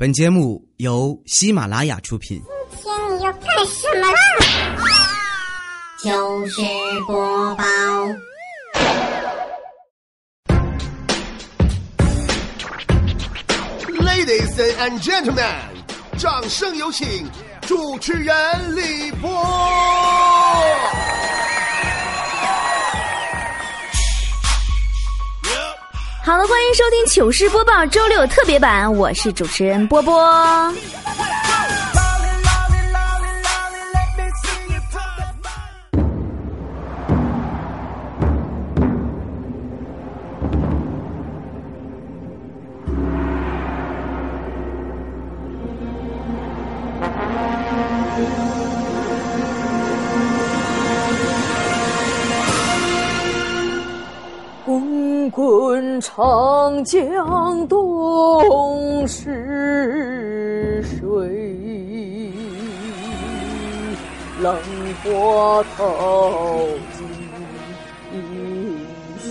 本节目由喜马拉雅出品。今天你要干什么啦？就是播报，Ladies and gentlemen，掌声有请主持人李波。好的，欢迎收听糗事播报周六特别版，我是主持人波波。江东逝水，浪花淘尽英雄。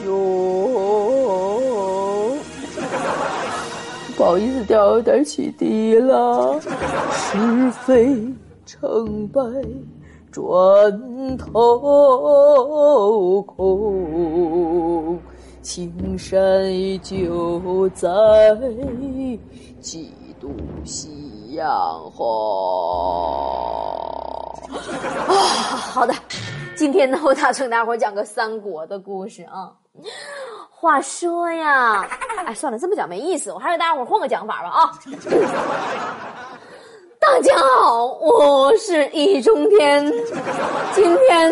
不好意思，调有点起低了。是非成败转头空，青山依旧在，几度夕阳红。啊，好的，今天呢，我打算给大伙讲个三国的故事啊。话说呀，哎，算了，这么讲没意思，我还是给大伙换个讲法吧啊。大家好，我是易中天，今天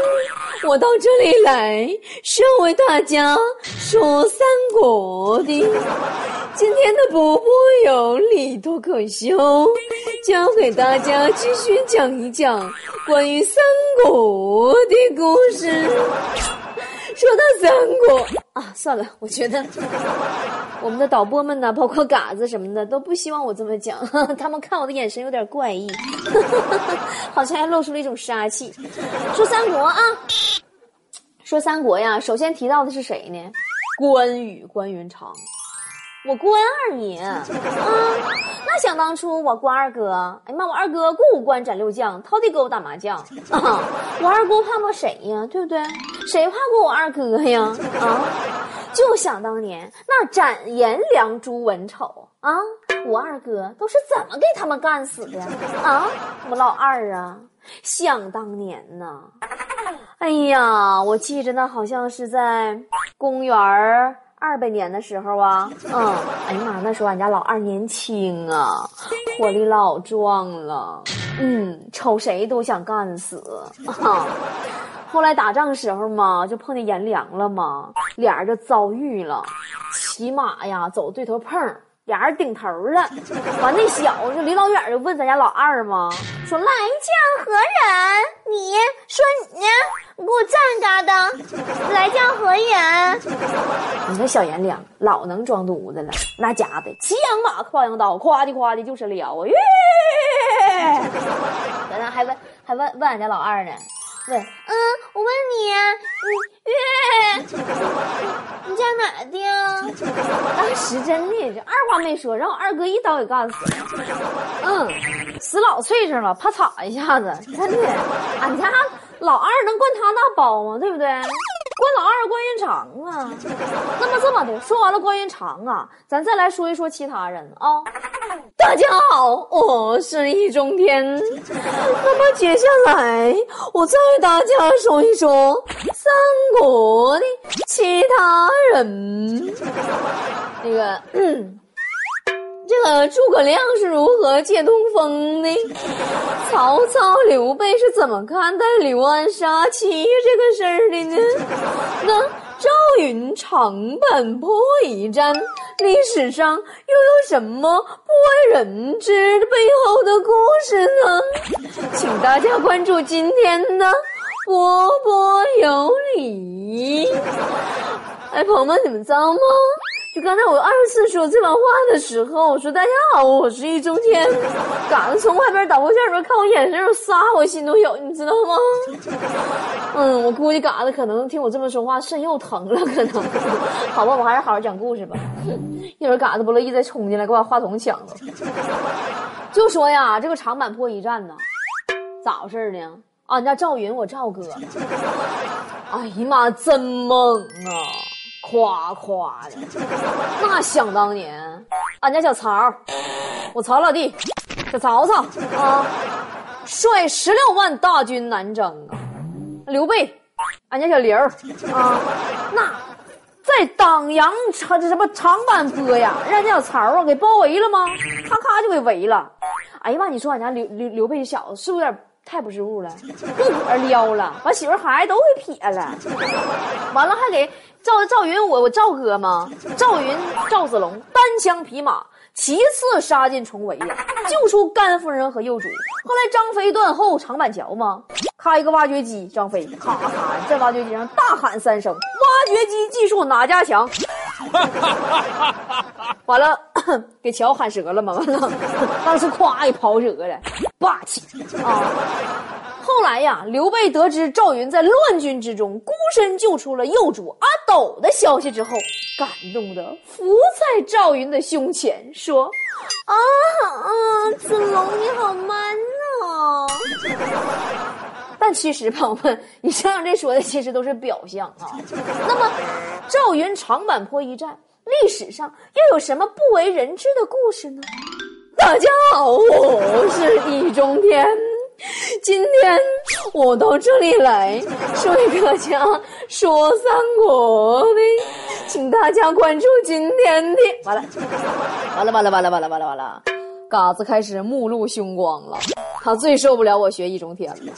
我到这里来是要为大家说三国的。今天的波波有理脱口秀，将给大家继续讲一讲关于三国的故事。说到三国啊，算了，我觉得我们的导播们呢，包括嘎子什么的，都不希望我这么讲，他们看我的眼神有点怪异，好像还露出了一种杀气。说三国啊，说三国呀，首先提到的是谁呢？关羽，关云长。我关二爷啊，那想当初我关二哥，哎呀妈，我二哥过五关斩六将，掏地给我打麻将啊！我二哥怕过谁呀？对不对？谁怕过我二哥呀？啊！就想当年那斩颜良、诛文丑啊，我二哥都是怎么给他们干死的啊？我老二啊，想当年呐，哎呀，我记着那好像是在公元。二百年的时候啊，嗯，哎呀妈，那时候俺家老二年轻啊，火力老壮了，嗯，瞅谁都想干死。啊、后来打仗时候嘛，就碰见颜良了嘛，俩人就遭遇了，骑马呀走对头碰。俩人顶头了，完那小子离老远就问咱家老二嘛，说来将何人？你说你呢？你给我站嘎的！来将何人？你说小颜良老能装犊子了，那家的骑羊马跨羊刀，夸的夸的就是撩啊！耶！完了还问还问问俺家老二呢，问嗯，我问你，你月，你家哪的呀？当时真的，这二话没说，让我二哥一刀给干死了。嗯，死老脆生了，啪嚓一下子，真的，俺家老二能灌他那包吗？对不对？关老二关云长啊。那么这么的，说完了关云长啊，咱再来说一说其他人啊。大家好，我是易中天。那么接下来，我再为大家说一说三国的其他人。那个，嗯，这个诸葛亮是如何借东风的？曹操、刘备是怎么看待刘安杀妻这个事儿的呢？那赵云长坂坡一战，历史上又有什么不为人知的背后的故事呢？请大家关注今天的波波有理。哎，朋友们，你们知道吗？就刚才我二十次说这番话的时候，我说大家好，我是易中天。嘎子从外边导播线里边看我眼神有仨，我心都有，你知道吗？嗯，我估计嘎子可能听我这么说话，肾又疼了，可能。好吧，我还是好好讲故事吧。一会儿嘎子不乐意再冲进来，给我把话筒抢了。就说呀，这个长坂坡一战呢，咋回事呢？俺家赵云，我赵哥，哎呀妈，真猛啊！夸夸的，那想当年，俺家小曹，我曹老弟，小曹操啊，率十六万大军南征啊。刘备，俺家小刘啊，那在当阳长这什么长坂坡呀，让家小曹啊给包围了吗？咔咔就给围了。哎呀妈，你说俺家刘刘刘备这小子是不是有点？太不识物了，个个撩了，把媳妇孩子都给撇了，完了还给赵赵云我我赵哥吗？赵云赵子龙单枪匹马，骑刺杀进重围呀，救出甘夫人和幼主。后来张飞断后长板桥吗？开一个挖掘机，张飞咔咔在挖掘机上大喊三声：“挖掘机技术哪家强？” 完了，给桥喊折了嘛？完了，当时咵一刨折了，霸气啊！后来呀，刘备得知赵云在乱军之中孤身救出了幼主阿斗的消息之后，感动的伏在赵云的胸前，说：“啊啊，子龙你好 man 啊！”但其实，朋友们，以上这说的其实都是表象啊。那么，赵云长坂坡一战。历史上又有什么不为人知的故事呢？大家好，我是易中天，今天我到这里来说给大家说三国的，请大家关注今天的。完了，完了，完了，完了，完了，完了，完了，嘎子开始目露凶光了，他最受不了我学易中天了，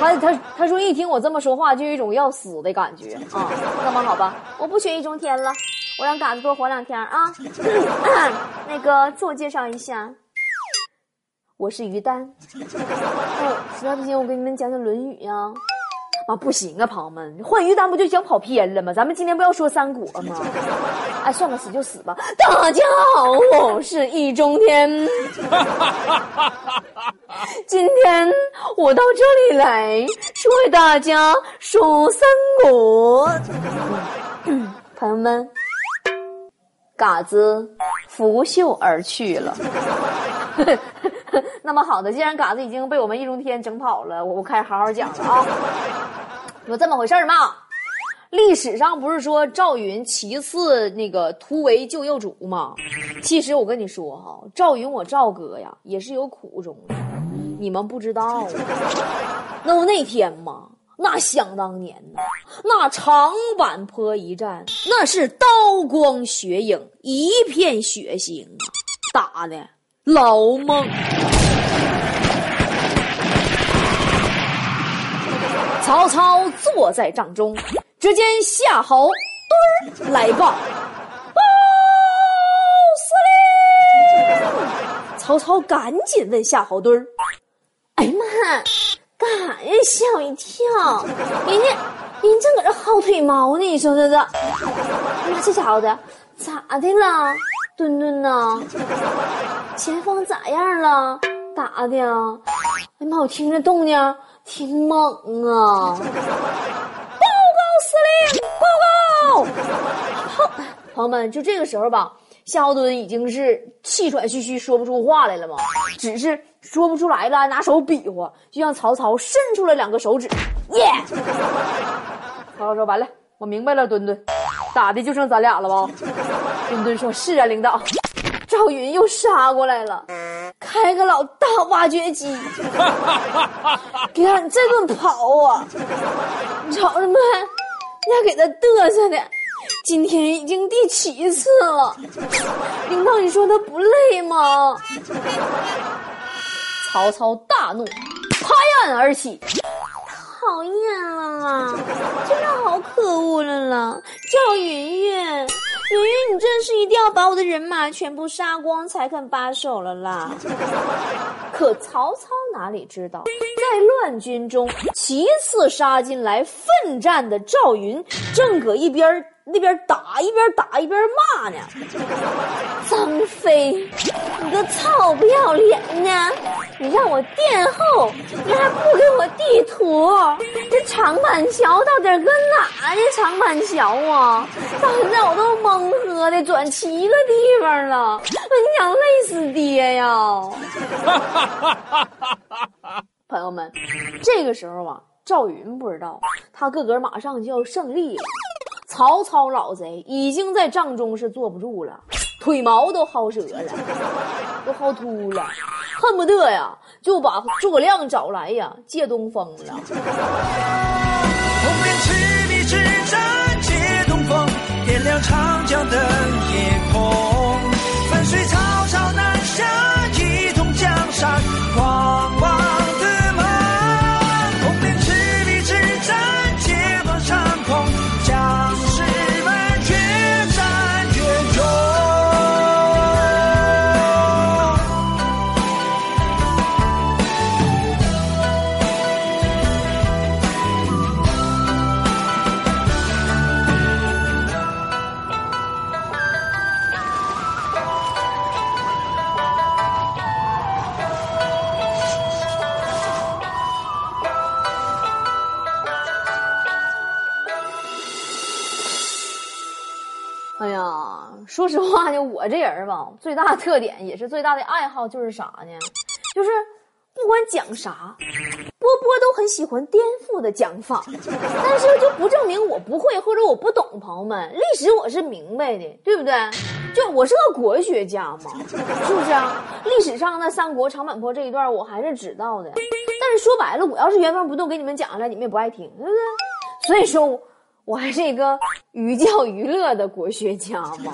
他他他说一听我这么说话就有一种要死的感觉啊，那么好吧，我不学易中天了。我让嘎子多活两天啊！那个，自我介绍一下，我是于丹。哦，实在不行，我给你们讲讲《论语》呀。啊，不行啊，朋友们，换于丹不就讲跑偏了吗？咱们今天不要说三国吗？哎，算了，死就死吧。大家好，我是易中天。今天我到这里来说给大家说三国。朋友们。嘎子拂袖而去了。那么好的，既然嘎子已经被我们易中天整跑了，我我开始好好讲了啊。有这么回事吗？历史上不是说赵云其次那个突围救幼主吗？其实我跟你说哈，赵云我赵哥呀也是有苦衷的，你们不知道。那不那天吗？那想当年呐，那长坂坡一战，那是刀光血影，一片血腥啊，打的老猛。曹操坐在帐中，只见夏侯惇来报：“报司令！”曹操赶紧问夏侯惇：“哎呀妈！”干啥呀？吓我一跳！人家，人正搁这薅腿毛呢，你说这这，妈这家伙的咋的了？墩墩呐，前方咋样了？打的？哎呀妈，我听着动静挺猛啊！报告司令，报告！朋友们，就这个时候吧。夏侯惇已经是气喘吁吁，说不出话来了嘛，只是说不出来了，拿手比划，就向曹操伸出了两个手指。耶！曹操说：“完了，我明白了，墩墩，打的就剩咱俩了吧？”墩墩说：“是啊，领导。”赵云又杀过来了，开个老大挖掘机，给俺这顿跑啊！你瞅着没？你还给他嘚瑟的。今天已经第七次了，领导，你说他不累吗？曹操大怒，拍案而起，讨厌了啦！真的好可恶了啦！赵云云，云云，你真是一定要把我的人马全部杀光才肯罢手了啦！可曹操哪里知道，在乱军中其次杀进来奋战的赵云，正搁一边那边打一边打一边骂呢，张飞，你个臭不要脸呢！你让我殿后，你还不给我地图？这长板桥到底搁哪呢？长板桥啊，到现在我都懵呵的，转七个地方了，你想累死爹呀！朋友们，这个时候啊，赵云不知道，他个个马上就要胜利了。曹操老贼已经在帐中是坐不住了，腿毛都薅折了，都薅秃了，恨不得呀就把诸葛亮找来呀借东风了。红颜赤壁之战借东风，点亮长江的夜空。粉碎曹操南下，一统江山，这人吧，最大特点也是最大的爱好就是啥呢？就是不管讲啥，波波都很喜欢颠覆的讲法。但是就不证明我不会或者我不懂，朋友们，历史我是明白的，对不对？就我是个国学家嘛，是不是啊？历史上那三国长坂坡这一段我还是知道的。但是说白了，我要是原封不动给你们讲下来，你们也不爱听，对不对？所以说。我还是一个寓教于乐的国学家嘛，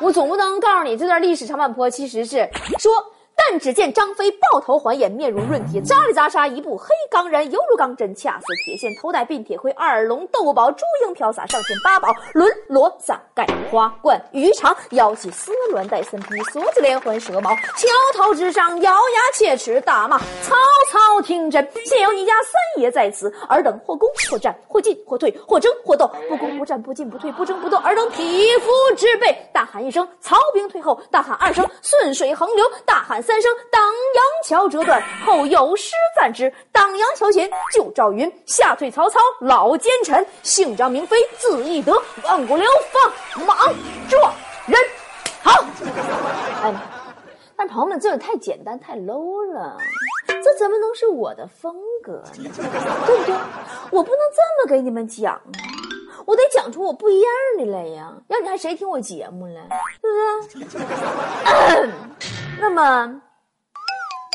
我总不能告诉你这段历史长坂坡其实是说。只见张飞抱头环眼，面如润铁，扎里扎沙一步黑钢然，犹如钢针，恰似铁线。头戴鬓铁盔，二龙斗宝，珠缨飘洒，上嵌八宝，轮罗伞盖花冠鱼肠，腰系丝鸾带森皮，锁子连环蛇矛，桥头之上咬牙切齿，大骂曹操听真，现有你家三爷在此，尔等或攻或战，或进或退，或争或斗，不攻不战，不进不退，不争不斗，尔等匹夫之辈。大喊一声，曹兵退后；大喊二声，顺水横流；大喊三声，当阳桥折断。后有诗赞之：当阳桥前救赵云，吓退曹操老奸臣。姓张名飞，字翼德，万国流放莽撞人。好，哎呀妈！但朋友们，这也太简单太 low 了，这怎么能是我的风格呢？对不对？我不能这么给你们讲啊！我得讲出我不一样的来呀，要你还谁听我节目了？对不对？那么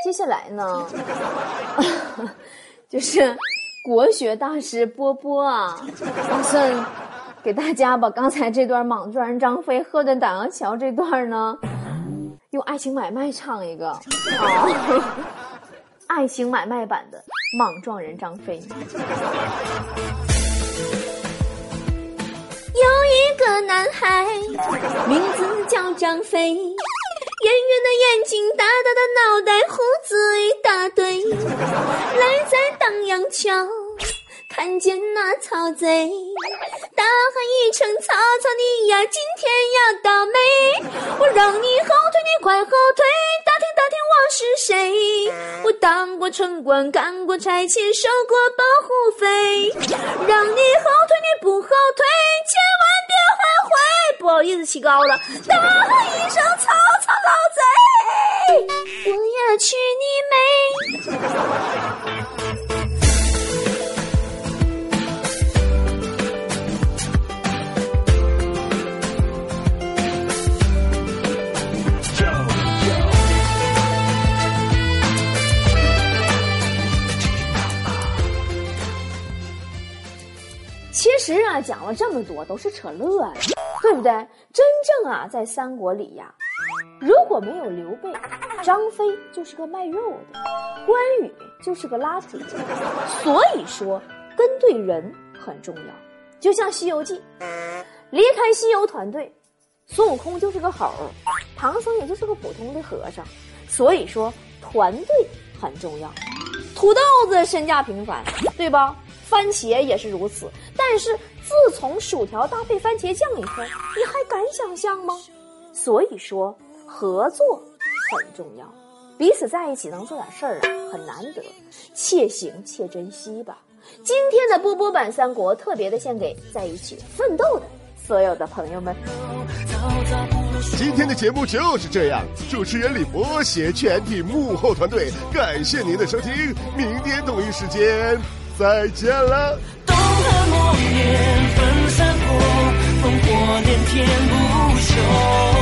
接下来呢，就是国学大师波波啊，打算给大家把刚才这段莽撞人张飞喝的党阳桥这段呢，用爱情买卖唱一个啊，爱情买卖版的莽撞人张飞。有一个男孩，名字叫张飞，圆圆的眼睛，大大的脑袋，胡子一大堆，来在荡阳桥。看见那曹贼，大喊一声：“曹操你呀，今天要倒霉！我让你后退，你快后退，打听打听我是谁。我当过城管，干过差遣，收过保护费。让你后退，你不后退，千万别后悔。不好意思，起高了，大喊一声：曹讲了这么多都是扯乐的，对不对？真正啊，在三国里呀，如果没有刘备，张飞就是个卖肉的，关羽就是个拉土的。所以说，跟对人很重要。就像《西游记》，离开西游团队，孙悟空就是个猴，唐僧也就是个普通的和尚。所以说，团队很重要。土豆子身价平凡，对吧？番茄也是如此。但是自从薯条搭配番茄酱以后，你还敢想象吗？所以说，合作很重要，彼此在一起能做点事儿啊，很难得，且行且珍惜吧。今天的波波版三国特别的献给在一起奋斗的所有的朋友们。今天的节目就是这样，主持人李博携全体幕后团队感谢您的收听，明天同一时间。再见了。东汉末年分三国烽火连天不休。